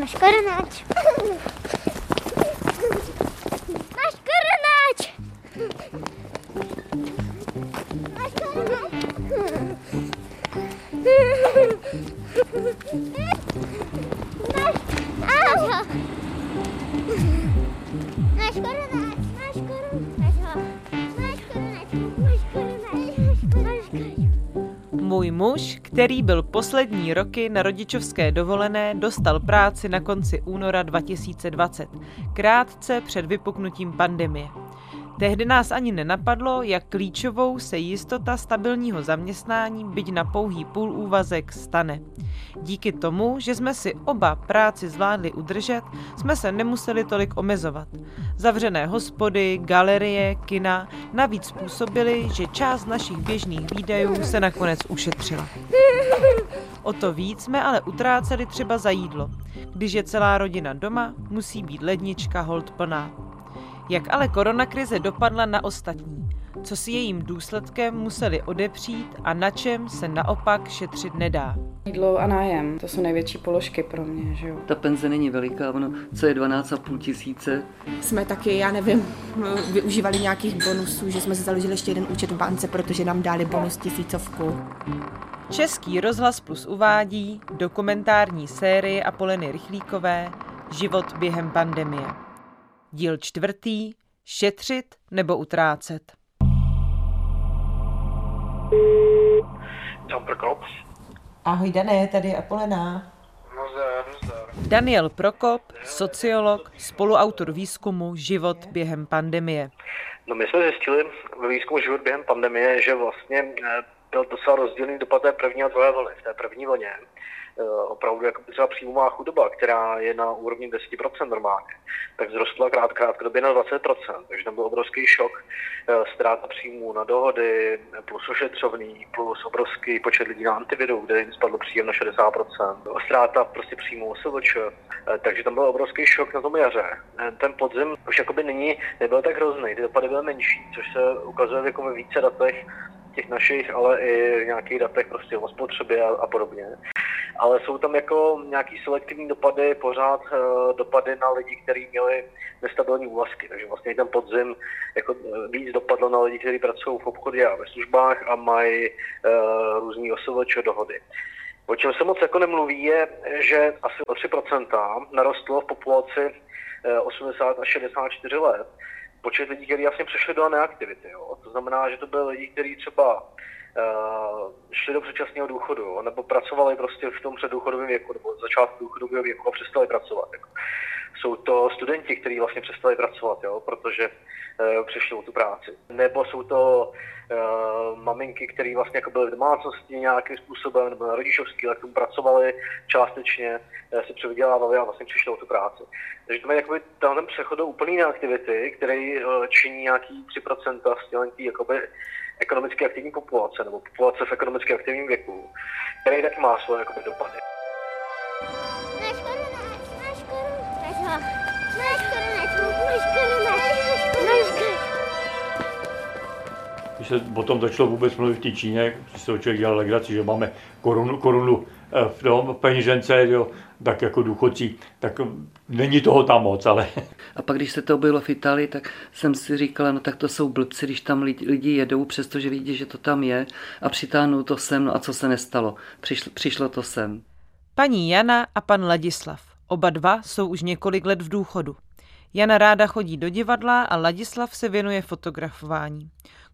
Наш коренач. Наш коренач. Наш коренач. Muž, který byl poslední roky na rodičovské dovolené, dostal práci na konci února 2020, krátce před vypuknutím pandemie. Tehdy nás ani nenapadlo, jak klíčovou se jistota stabilního zaměstnání, byť na pouhý půl úvazek, stane. Díky tomu, že jsme si oba práci zvládli udržet, jsme se nemuseli tolik omezovat. Zavřené hospody, galerie, kina navíc způsobily, že část našich běžných výdajů se nakonec ušetřila. O to víc jsme ale utráceli třeba za jídlo. Když je celá rodina doma, musí být lednička hold plná. Jak ale koronakrize dopadla na ostatní? Co si jejím důsledkem museli odepřít a na čem se naopak šetřit nedá? Jídlo a nájem, to jsou největší položky pro mě, že jo. Ta penze není veliká, ono, co je 12,5 tisíce. jsme taky, já nevím, využívali nějakých bonusů, že jsme si založili ještě jeden účet v bance, protože nám dali bonus tisícovku. Český rozhlas plus uvádí dokumentární série Apoleny Rychlíkové Život během pandemie. Díl čtvrtý Šetřit nebo utrácet. Prokop. Ahoj Dané, tady je Apolena. Nazdar, nazdar. Daniel Prokop, sociolog, spoluautor výzkumu Život během pandemie. No my jsme zjistili ve výzkumu život během pandemie, že vlastně eh, byl docela rozdílný dopad té první a druhé vlny. V té první vlně opravdu jako třeba příjmová chudoba, která je na úrovni 10% normálně, tak vzrostla krát, krátkodobě na 20%, takže tam byl obrovský šok, eh, ztráta příjmů na dohody, plus ošetřovný, plus obrovský počet lidí na antiviru, kde jim spadl příjem na 60%, ztráta prostě příjmů OSVČ, eh, takže tam byl obrovský šok na tom jaře. Eh, Ten podzim už jakoby není, nebyl tak hrozný, ty dopady byly menší, což se ukazuje jako ve více datech těch našich, ale i v nějakých datech prostě o spotřebě a, a podobně. Ale jsou tam jako nějaký selektivní dopady, pořád uh, dopady na lidi, kteří měli nestabilní úvazky. Takže vlastně ten podzim jako eh, víc dopadlo na lidi, kteří pracují v obchodě a ve službách a mají uh, různý OSVČ dohody. O čem se moc jako nemluví je, že asi o 3% narostlo v populaci eh, 80 až 64 let počet lidí, kteří vlastně přešli do neaktivity. Jo. To znamená, že to byly lidi, kteří třeba šli do předčasného důchodu, nebo pracovali prostě v tom předdůchodovém věku, nebo začátku důchodového věku a přestali pracovat. Jako. Jsou to studenti, kteří vlastně přestali pracovat, jo, protože uh, přišli o tu práci. Nebo jsou to uh, maminky, které vlastně jako byly v domácnosti nějakým způsobem, nebo na rodičovský, ale k tomu pracovali částečně, uh, si přivydělávali a vlastně přišli o tu práci. Takže to je jakoby ten přechod do úplné neaktivity, který uh, činí nějaký 3% z jakoby ekonomicky aktivní populace, nebo populace v ekonomicky aktivním věku, který taky má svoje jakoby, dopady. Se o tom začalo vůbec mluvit v té Číně, když se člověk dělal legraci, že máme korunu, korunu eh, v tom peněžence, jo, tak jako důchodci, tak není toho tam moc, ale A pak, když se to bylo v Itálii, tak jsem si říkala, no tak to jsou blbci, když tam lidi, lidi jedou, přestože vidí, že to tam je a přitáhnou to sem, no a co se nestalo? Přišlo, přišlo to sem. Paní Jana a pan Ladislav. Oba dva jsou už několik let v důchodu. Jana ráda chodí do divadla a Ladislav se věnuje fotografování.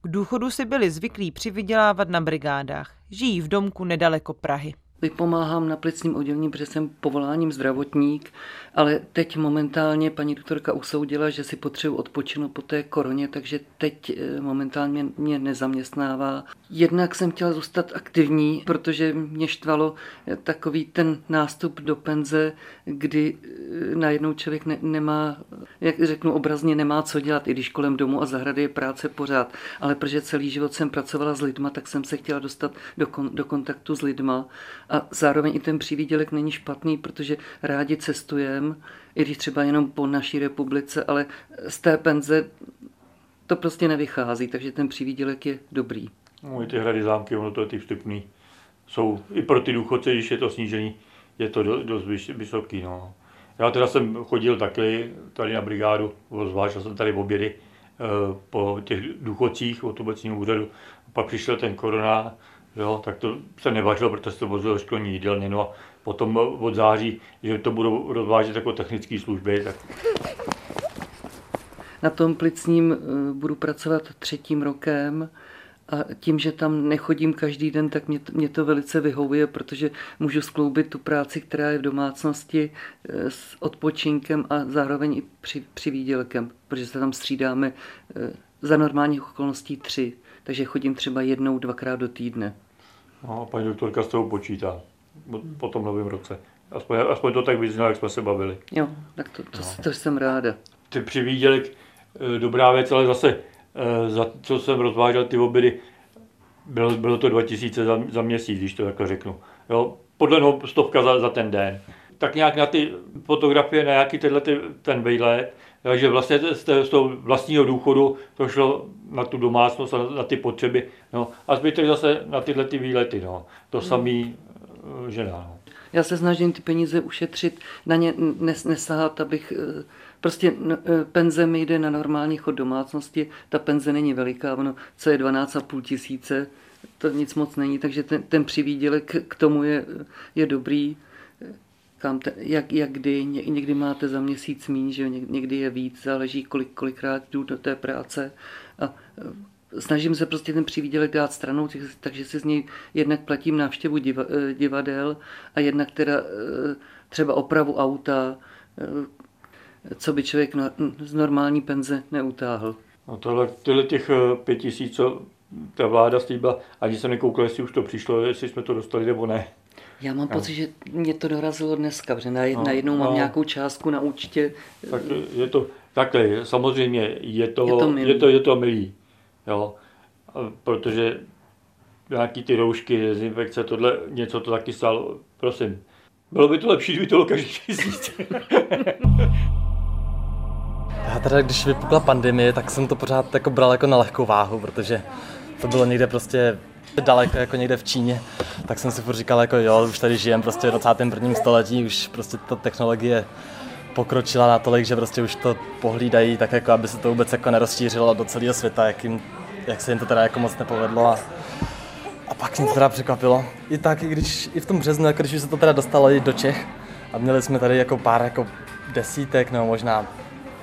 K důchodu si byli zvyklí přivydělávat na brigádách. Žijí v domku nedaleko Prahy. Vypomáhám na plicním oddělení, protože jsem povoláním zdravotník, ale teď momentálně paní doktorka usoudila, že si potřebuji odpočinout po té koroně, takže teď eh, momentálně mě nezaměstnává. Jednak jsem chtěla zůstat aktivní, protože mě štvalo eh, takový ten nástup do penze, kdy eh, najednou člověk ne, nemá, jak řeknu obrazně, nemá co dělat, i když kolem domu a zahrady je práce pořád. Ale protože celý život jsem pracovala s lidma, tak jsem se chtěla dostat do, kon, do kontaktu s lidma a zároveň i ten přívídělek není špatný, protože rádi cestujeme, i když třeba jenom po naší republice, ale z té penze to prostě nevychází, takže ten přívídělek je dobrý. no, i ty hrady zámky, ono to je ty vstupný, jsou i pro ty důchodce, když je to snížený, je to do, dost vysoký, no. Já teda jsem chodil taky tady na brigádu, zvlášť jsem tady v obědy eh, po těch důchodcích od obecního úřadu. Pak přišel ten korona, jo, tak to se nevařilo, protože se to vozilo školní. No a potom od září, že to budou rozvážet jako technické služby, tak Na tom plicním eh, budu pracovat třetím rokem a tím, že tam nechodím každý den, tak mě, mě to velice vyhovuje, protože můžu skloubit tu práci, která je v domácnosti eh, s odpočinkem a zároveň i při, při výdělkem, protože se tam střídáme eh, za normálních okolností tři, takže chodím třeba jednou, dvakrát do týdne. No, a paní doktorka s tou počítá po- tom novém roce. Aspoň, aspoň to tak vyznělo, jak jsme se bavili. Jo, tak to, to, to jsem ráda. ty přivídělek, eh, dobrá věc, ale zase, eh, za co jsem rozvážel ty obědy, bylo, bylo to 2000 za, za měsíc, když to takhle řeknu. Jo, podle no stovka za, za ten den. Tak nějak na ty fotografie, na nějaký tenhle ty, ten výlet, takže vlastně z, toho vlastního důchodu to šlo na tu domácnost a na, ty potřeby. No. A zbytek zase na tyhle ty výlety. No. To samý eh, žena. No. Já se snažím ty peníze ušetřit, na ně nes, nesahat, abych eh, prostě eh, penze mi jde na normální chod domácnosti, ta penze není veliká, ono, co je 12,5 tisíce, to nic moc není, takže ten, ten přivýdělek k tomu je, je dobrý. Kam te, jak, jak kdy, ně, někdy máte za měsíc míň, že někdy je víc, záleží, kolik, kolikrát jdu do té práce. A eh, snažím se prostě ten přivýdělek dát stranou, tak- takže si z něj jednak platím návštěvu eh, divadel a jednak teda eh, třeba opravu auta, co by člověk no, z normální penze neutáhl. No tohle, tyhle těch pět tisíc, co ta vláda slíbila, ani jsem nekoukal, jestli už to přišlo, jestli jsme to dostali nebo ne. Já mám pocit, že mě to dorazilo dneska, protože na, No, najednou mám no. nějakou částku na účtě. Tak je to takhle, samozřejmě je to, Je to milý. je to, je to milý, jo, A protože nějaký ty roušky, dezinfekce, tohle něco to taky stálo, prosím. Bylo by to lepší, kdyby to bylo každý měsíc. Já teda, když vypukla pandemie, tak jsem to pořád jako bral jako na lehkou váhu, protože to bylo někde prostě daleko, jako někde v Číně, tak jsem si furt říkal, jako jo, už tady žijem prostě v 21. století, už prostě ta technologie pokročila natolik, že prostě už to pohlídají tak jako, aby se to vůbec jako nerozšířilo do celého světa, jak, jim, jak se jim to teda jako moc nepovedlo a, a pak mě to teda překvapilo. I tak, i když i v tom březnu, jako když už se to teda dostalo i do Čech a měli jsme tady jako pár jako desítek nebo možná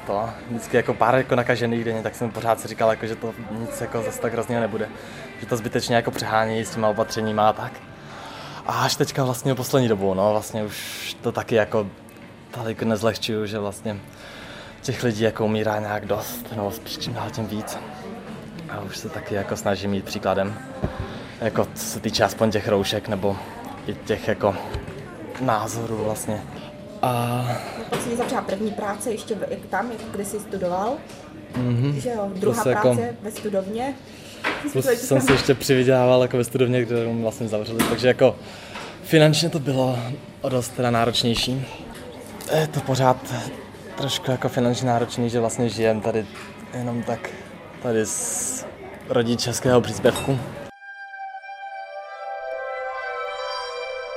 to, vždycky jako pár jako nakažených denně, tak jsem pořád si říkal, jako, že to nic jako zase tak hrozného nebude. Že to zbytečně jako přehání s těma opatřeníma a tak. A až teďka vlastně poslední dobou, no vlastně už to taky jako tolik nezlehčuju, že vlastně těch lidí jako umírá nějak dost, no spíš čím dál tím víc. A už se taky jako snažím mít příkladem, jako co se týče aspoň těch roušek nebo i těch jako názorů vlastně. A Pak si začala první práce ještě jak tam, jak kde jsi studoval. Mhm. Že jo, druhá jako- práce ve studovně. Plus jsem si ještě přivydělával jako ve studovně, kterou vlastně zavřeli, takže jako finančně to bylo o dost teda náročnější. Je to pořád trošku jako finančně náročný, že vlastně žijem tady jenom tak tady z rodičovského příspěvku.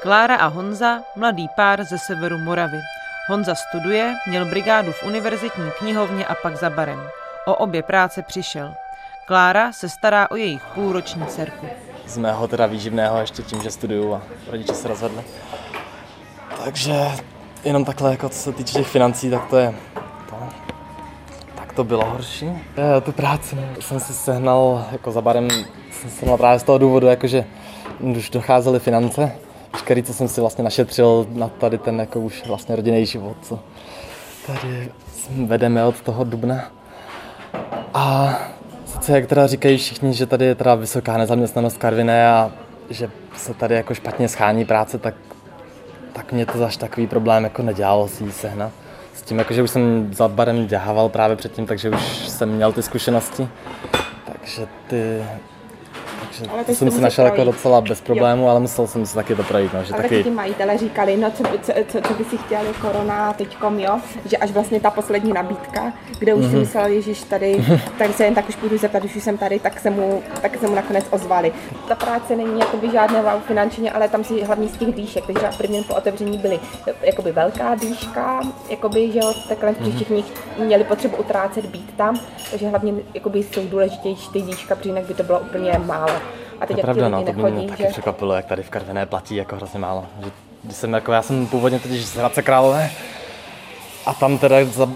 Klára a Honza, mladý pár ze severu Moravy. Honza studuje, měl brigádu v univerzitní knihovně a pak za barem. O obě práce přišel. Klára se stará o jejich půlroční dcerku. Z mého teda výživného ještě tím, že studuju a rodiče se rozvedli. Takže jenom takhle, jako co se týče těch financí, tak to je to. Tak to bylo horší. Já tu práci jsem si sehnal jako za barem, jsem se sehnal právě z toho důvodu, jakože už docházely finance, veškerý, co jsem si vlastně našetřil na tady ten jako už vlastně rodinný život, co tady vedeme od toho dubna. A sice jak teda říkají všichni, že tady je teda vysoká nezaměstnanost Karviné a že se tady jako špatně schání práce, tak, tak mě to zaš takový problém jako nedělalo si ji sehnat. S tím, jako, že už jsem za barem děhával právě předtím, takže už jsem měl ty zkušenosti. Takže ty, Ale to jsem si našel jako projít. docela bez problému, ale musel jsem si taky to projít, no, že Ale taky ti majitele říkali, no co, by- co, co, co by si chtěli korona teďkom, jo, že až vlastně ta poslední nabídka, kde už Mhm. si myslel, Ježíš tady, tady se jen tak už půjdu zeptat, už jsem tady, tak se mu, tak se mu nakonec ozvali. Ta práce není jakoby žádné wow finančně, ale tam si hlavně z těch dýšek, takže první po otevření byly jakoby velká dýška, jakoby, že jo, takhle Mhm. mm všichni měli potřebu utrácet být tam, takže hlavně jakoby jsou důležitější ty dýška, protože jinak by to bylo úplně málo. A To teď je jak ti pravda, no, to by mě taky že... překvapilo, jak tady v Karviné platí jako hrozně málo. Že, když jsem jako, já jsem původně totiž z Hradce Králové a tam teda za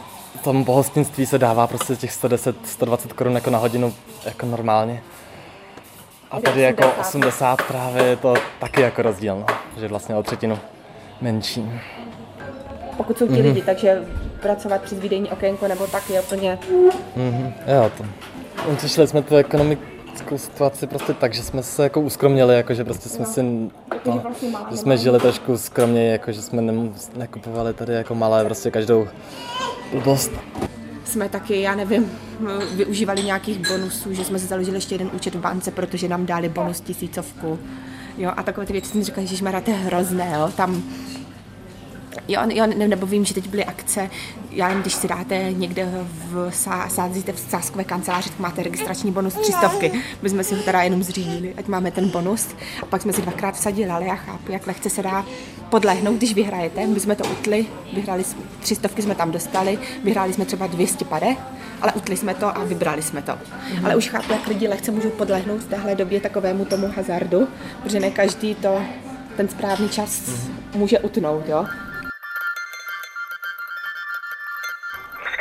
tom pohostinství se dává prostě těch 110, 120 korun jako na hodinu jako normálně. A tady jako 80. 80 právě je to taky jako rozdíl, no, že vlastně o třetinu menší. pokud jsou ti Mhm. lidi, takže pracovat přes výdejní okénko nebo tak je úplně... Mhm, jo, to. Řešili jsme tu ekonomickou situaci prostě tak, že jsme se jako uskromnili, jako že prostě jsme si, to, vlastně malá že jsme žili trošku skromněji, jako že jsme nem, nekupovali tady jako malé prostě každou blbost. Jsme taky, já nevím, využívali nějakých bonusů, že jsme si založili ještě jeden účet v bance, protože nám dali bonus tisícovku. Jo, a takové ty věci jsem říkala, že to je hrozné, jo, tam Jo, jo, ne- nebo vím, že teď byly akce, já nevím, když si dáte někde v sá, sázíte v sáskové kanceláři, tak máte registrační bonus 300. My jsme si ho teda jenom zřídili, ať máme ten bonus. A pak jsme si dvakrát vsadili, ale já chápu, jak lehce se dá podlehnout, když vyhrajete. My jsme to utli, vyhráli jsme, 300 jsme tam dostali, vyhráli jsme třeba 200 pade, ale utli jsme to a vybrali jsme to. Ale už chápu, jak lidi lehce můžou podlehnout v téhle době takovému tomu hazardu, protože ne každý to ten správný čas může utnout, jo.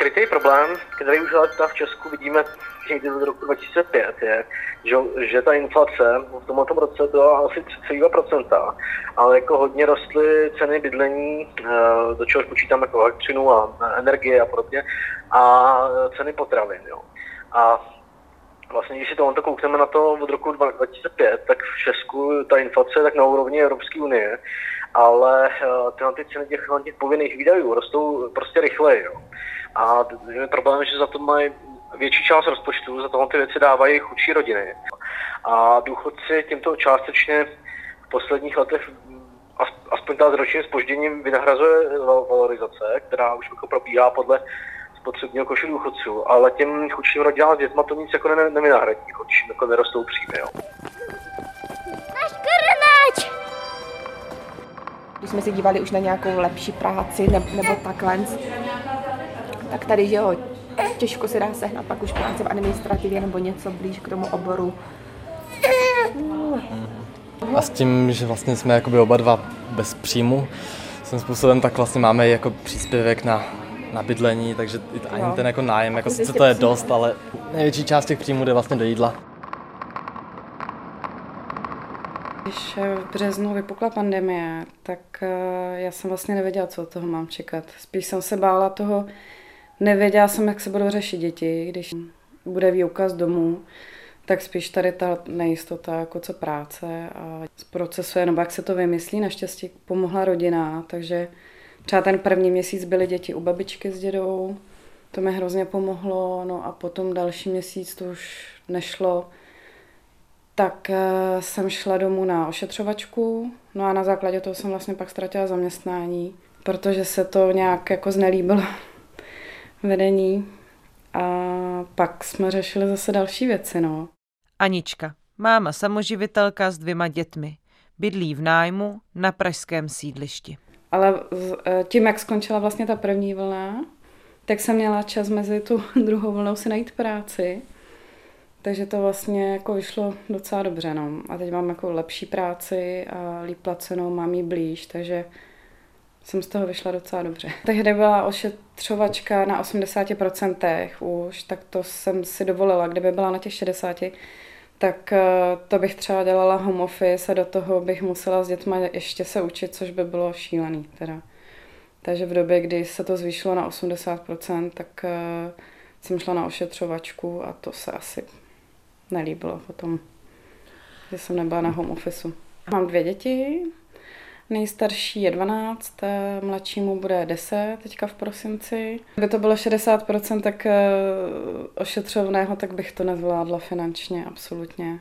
Skrytý problém, který už léta v Česku vidíme někdy od roku 2005, je, že, že ta inflace v tomto roce byla asi 3,2%, ale jako hodně rostly ceny bydlení, eh, do čehož počítám jako elektřinu a energie a podobně, a ceny potravin. Jo. A vlastně, když si to, to koukneme na to od roku 2005, tak v Česku ta inflace je tak na úrovni Evropské unie, ale eh, tyhle ty ceny těch, těch povinných výdajů rostou prostě rychleji. Jo. A je problém, že za to mají větší část rozpočtu, za tohle ty věci dávají chudší rodiny. A důchodci tímto částečně v posledních letech as- aspoň ta s ročním spožděním vynahrazuje val- valorizace, která už jako probíhá podle spotřebního košu důchodců, ale těm chudším rodinám s dětma to nic jako ne, nevynahradí, když jim jako nerostou příjmy. Jo. Náš krnáč! když jsme se dívali už na nějakou lepší práci ne, nebo takhle, tak tady, že jo, těžko se dá sehnat pak už práce v administrativě nebo něco blíž k tomu oboru. A s tím, že vlastně jsme jakoby oba dva bez příjmu, svým způsobem, tak vlastně máme jako příspěvek na, na bydlení, takže i ani Jo. ten jako nájem, jako Jako sice 200 to je dost, ale největší část těch příjmů jde vlastně do jídla. Když eh, v březnu vypukla pandemie, tak eh, já jsem vlastně nevěděla, co od toho mám čekat. Spíš jsem se bála toho, nevěděla jsem, jak se budou řešit děti, když bude výuka z domu, tak spíš tady ta nejistota, jako co práce a z procesuje, nebo jak se to vymyslí. Naštěstí pomohla rodina, takže třeba ten první měsíc byly děti u babičky s dědou, to mi hrozně pomohlo, no a potom další měsíc to už nešlo, tak eh, jsem šla domů na ošetřovačku, no a na základě toho jsem vlastně pak ztratila zaměstnání, protože se to nějak jako znelíbilo vedení. A pak jsme řešili zase další věci, no. Anička, máma samoživitelka s dvěma dětmi. Bydlí v nájmu na pražském sídlišti. Ale eh, tím, jak skončila vlastně ta první vlna, tak jsem měla čas mezi tu druhou vlnou si najít práci. Takže to vlastně jako vyšlo docela dobře, no. A teď mám jako lepší práci a líp placenou, mám ji blíž, takže jsem z toho vyšla docela dobře. Tehdy byla ošetřovačka na 80% už, tak to jsem si dovolila. Kdyby byla na těch 60, tak eh, to bych třeba dělala home office a do toho bych musela s dětma ještě se učit, což by bylo šílený teda. Takže v době, kdy se to zvýšilo na 80%, tak eh, jsem šla na ošetřovačku a to se asi nelíbilo potom, že jsem nebyla na home office. Mám dvě děti, nejstarší je 12, eh, mladšímu bude 10 teďka v prosinci. Kdyby to bylo 60%, tak eh, ošetřovného, tak bych to nezvládla finančně, absolutně.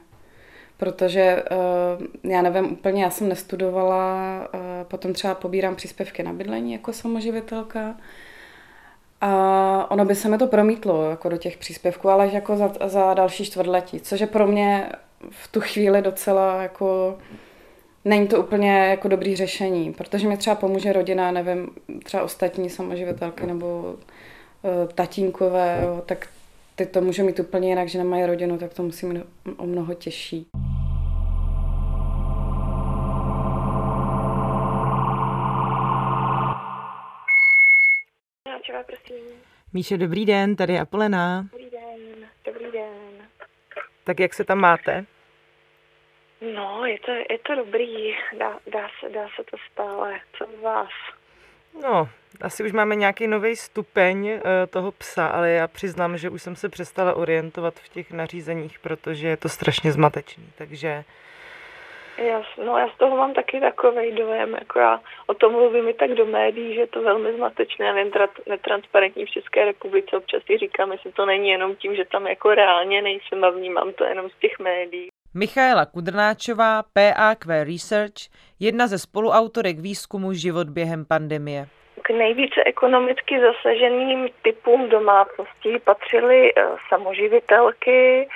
protože eh, já nevím úplně, já jsem nestudovala, potom třeba pobírám příspěvky na bydlení jako samoživitelka a ono by se mi to promítlo jako do těch příspěvků, ale jako za, za další čtvrtletí, což je pro mě v tu chvíli docela jako není to úplně jako dobrý řešení, protože mi třeba pomůže rodina, nevím, třeba ostatní samoživitelky nebo uh, tatínkové, jo, tak ty to může mít úplně jinak, že nemají rodinu, tak to musí mít o mnoho těžší. Čeva, prosím. Míše, dobrý den, tady je Apolena. Dobrý den, dobrý den. Tak jak se tam máte? No, je to, je to dobrý, dá, dá, se, dá se to stále. Co z vás? No, asi už máme nějaký nový stupeň uh, toho psa, ale já přiznám, že už jsem se přestala orientovat v těch nařízeních, protože je to strašně zmatečný, takže... Já, no já z toho mám taky takový dojem, jako já o tom mluvím i tak do médií, že je to velmi zmatečné a netransparentní v České republice. Občas si říkám, jestli to není jenom tím, že tam jako reálně nejsem a vnímám to jenom z těch médií. Michaela Kudrnáčová, PAQ Research, jedna ze spoluautorek výzkumu Život během pandemie. K nejvíce ekonomicky zasaženým typům domácností patřily eh, samoživitelky,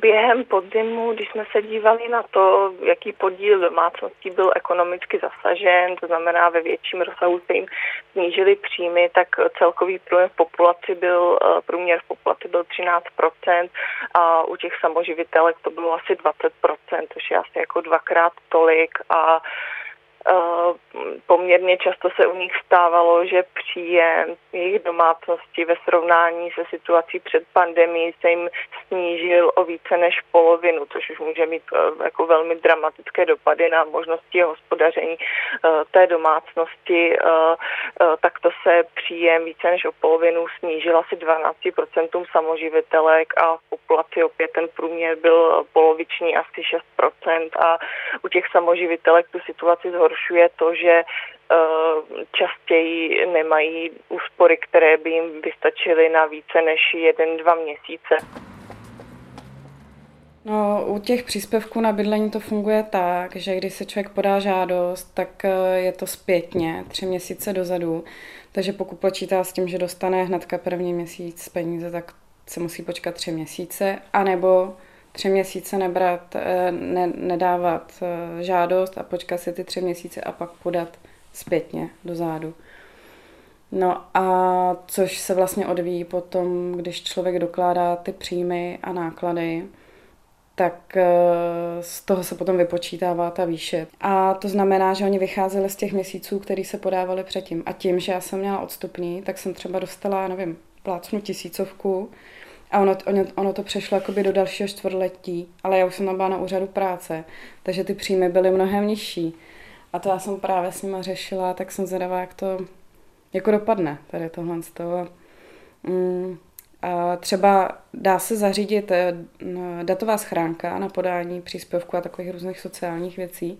Během podzimu, když jsme se dívali na to, jaký podíl domácností byl ekonomicky zasažen, to znamená ve větším rozsahu se jim snížily příjmy, tak celkový průměr v populaci byl, eh, průměr v populaci byl 13% a u těch samoživitelek to bylo asi 20%, což je asi jako dvakrát tolik a Eh, poměrně často se u nich stávalo, že příjem jejich domácnosti ve srovnání se situací před pandemí se jim snížil o více než polovinu, což už může mít eh, jako velmi dramatické dopady na možnosti hospodaření eh, té domácnosti. Takto se příjem více než o polovinu snížil asi 12% samoživitelek a v populaci opět ten průměr byl poloviční asi 6% a u těch samoživitelek tu situaci zhoršil zhoršuje to, že eh, častěji nemají úspory, které by jim vystačily na více než jeden, dva měsíce. No, u těch příspěvků na bydlení to funguje tak, že když se člověk podá žádost, tak eh, je to zpětně, tři měsíce dozadu. Takže pokud počítá s tím, že dostane hnedka první měsíc peníze, tak se musí počkat tři měsíce, anebo tři měsíce nebrat, eh, ne, nedávat eh, žádost a počkat si ty tři měsíce a pak podat zpětně do zádu. No a což se vlastně odvíjí potom, když člověk dokládá ty příjmy a náklady, tak eh, z toho se potom vypočítává ta výše. A to znamená, že oni vycházeli z těch měsíců, který se podávali předtím. A tím, že já jsem měla odstupný, tak jsem třeba dostala, nevím, plácnu tisícovku, a ono, ono, ono to přešlo jakoby do dalšího čtvrtletí, ale já už jsem tam byla na úřadu práce, takže ty příjmy byly mnohem nižší. A to já jsem právě s nima řešila, tak jsem zvědavá, jak to jako dopadne tady tohle z toho. Mm, a třeba dá se zařídit eh, datová schránka na podání příspěvku a takových různých sociálních věcí,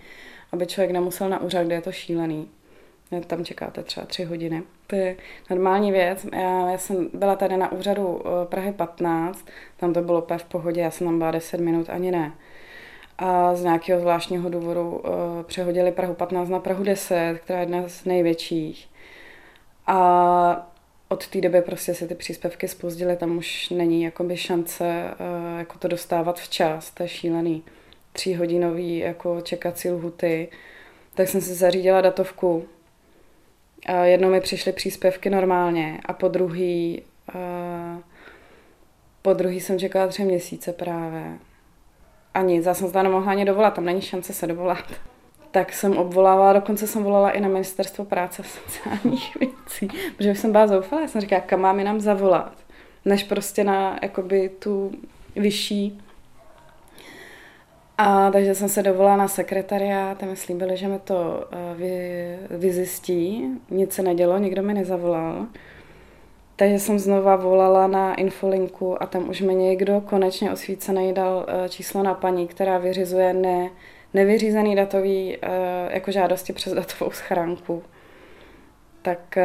aby člověk nemusel na úřad, kde je to šílený tam čekáte třeba tři hodiny. To je normální věc. Já, já jsem byla tady na úřadu eh, Prahy 15, tam to bylo v pohodě, já jsem tam byla 10 minut, ani ne. A z nějakého zvláštního důvodu uh, přehodili Prahu 15 na Prahu 10, která je jedna z největších. A od té doby prostě se ty příspěvky spozdily, tam už není jakoby šance uh, jako to dostávat včas, to je šílený. Tříhodinový jako čekací lhuty. Tak jsem si zařídila datovku, Jednou mi přišly příspěvky normálně a po druhý, po druhý jsem čekala tři měsíce právě. A nic, já jsem se nemohla ani dovolat, tam není šance se dovolat. Tak jsem obvolávala, dokonce jsem volala i na ministerstvo práce a sociálních věcí, protože jsem byla zoufalá, já jsem říkala, kam mám nám zavolat, než prostě na jakoby tu vyšší a takže jsem se dovolala na sekretariát a mi slíbili, že mi to eh, vy, vyzjistí. Nic se nedělo, nikdo mi nezavolal. Takže jsem znova volala na infolinku a tam už mi někdo konečně osvícený dal eh, číslo na paní, která vyřizuje ne, nevyřízený datový eh, jako žádosti přes datovou schránku. Tak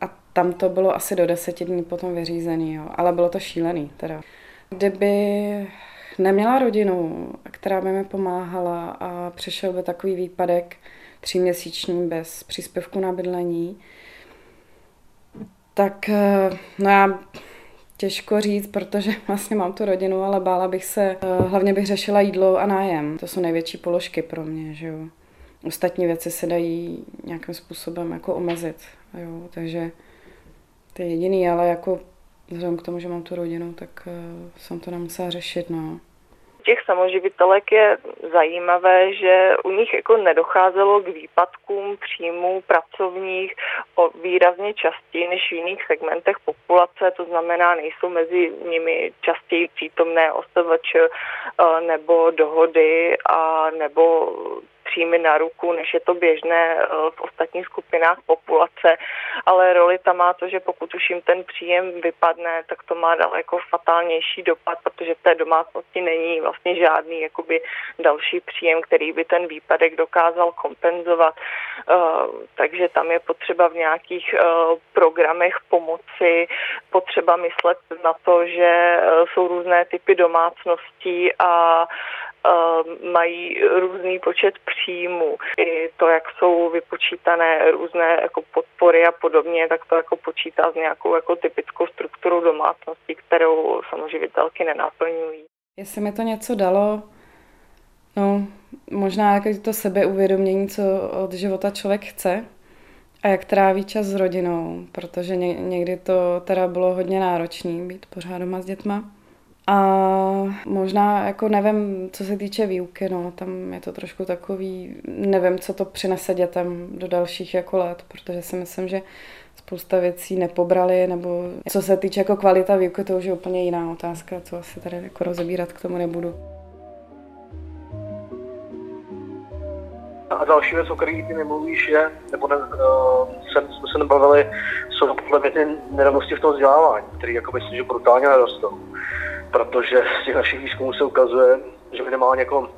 a tam to bylo asi do deseti dní potom vyřízený, jo. ale bylo to šílený teda. Kdyby neměla rodinu, která by mi pomáhala a přišel by takový výpadek tříměsíční bez příspěvku na bydlení, tak eh, no já těžko říct, protože vlastně mám tu rodinu, ale bála bych se, eh, hlavně bych řešila jídlo a nájem. To jsou největší položky pro mě, že jo. Ostatní věci se dají nějakým způsobem jako omezit, jo, takže to je jediný, ale jako vzhledem k tomu, že mám tu rodinu, tak uh, jsem to nemusela řešit, no. Těch samoživitelek je zajímavé, že u nich jako nedocházelo k výpadkům příjmů pracovních o výrazně častěji než v jiných segmentech populace, to znamená, nejsou mezi nimi častěji přítomné OSVČ eh, nebo dohody a nebo příjmy na ruku, než je to běžné eh, v ostatních skupinách populace, ale roli tam má to, že pokud už jim ten příjem vypadne, tak to má daleko fatálnější dopad, protože v té domácnosti není vlastně žádný jakoby další příjem, který by ten výpadek dokázal kompenzovat. Eh, takže tam je potřeba v nějakých eh, programech pomoci, potřeba myslet na to, že jsou různé typy domácností a mají různý počet příjmů. I to, jak jsou vypočítané různé jako podpory a podobně, tak to jako počítá s nějakou jako typickou strukturou domácnosti, kterou samoživitelky nenaplňují. Jestli mi to něco dalo, no možná jako to sebeuvědomění, co od života člověk chce a jak tráví čas s rodinou, protože někdy to teda bylo hodně náročné být pořád doma s dětma. A možná, jako nevím, co se týče výuky, no, tam je to trošku takový, nevím, co to přinese dětem do dalších jako let, protože si myslím, že spousta věcí nepobrali, nebo co se týče jako kvalita výuky, to už je úplně jiná otázka, co asi tady jako rozebírat k tomu nebudu. A další věc, o které ty nemluvíš, je, nebo ne, uh, jsem, jsme se nebavili, jsou podle mě ty nerovnosti v tom vzdělávání, které jako myslím, že brutálně nerostou protože z těch našich výzkumů se ukazuje, že minimálně jako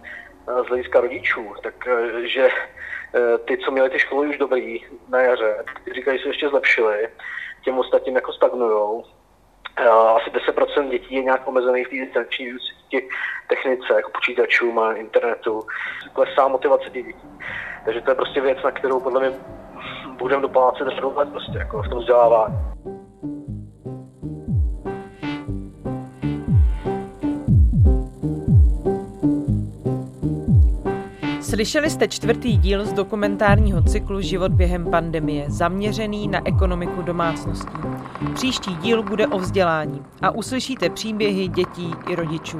eh, z hlediska rodičů, tak eh, eh, ty, co měli ty školy už dobrý na jaře, ty říkají, že se ještě zlepšili, těm ostatním jako stagnujou. Asi 10% dětí je nějak omezených v té distanční technice, jako počítačům a internetu. Klesá motivace těch dětí. Takže to je prostě věc, na kterou podle mě budeme doplácet řadu let prostě, jako v tom vzdělávání. Slyšeli jste čtvrtý díl z dokumentárního cyklu Život během pandemie, zaměřený na ekonomiku domácností. Příští díl bude o vzdělání a uslyšíte příběhy dětí i rodičů.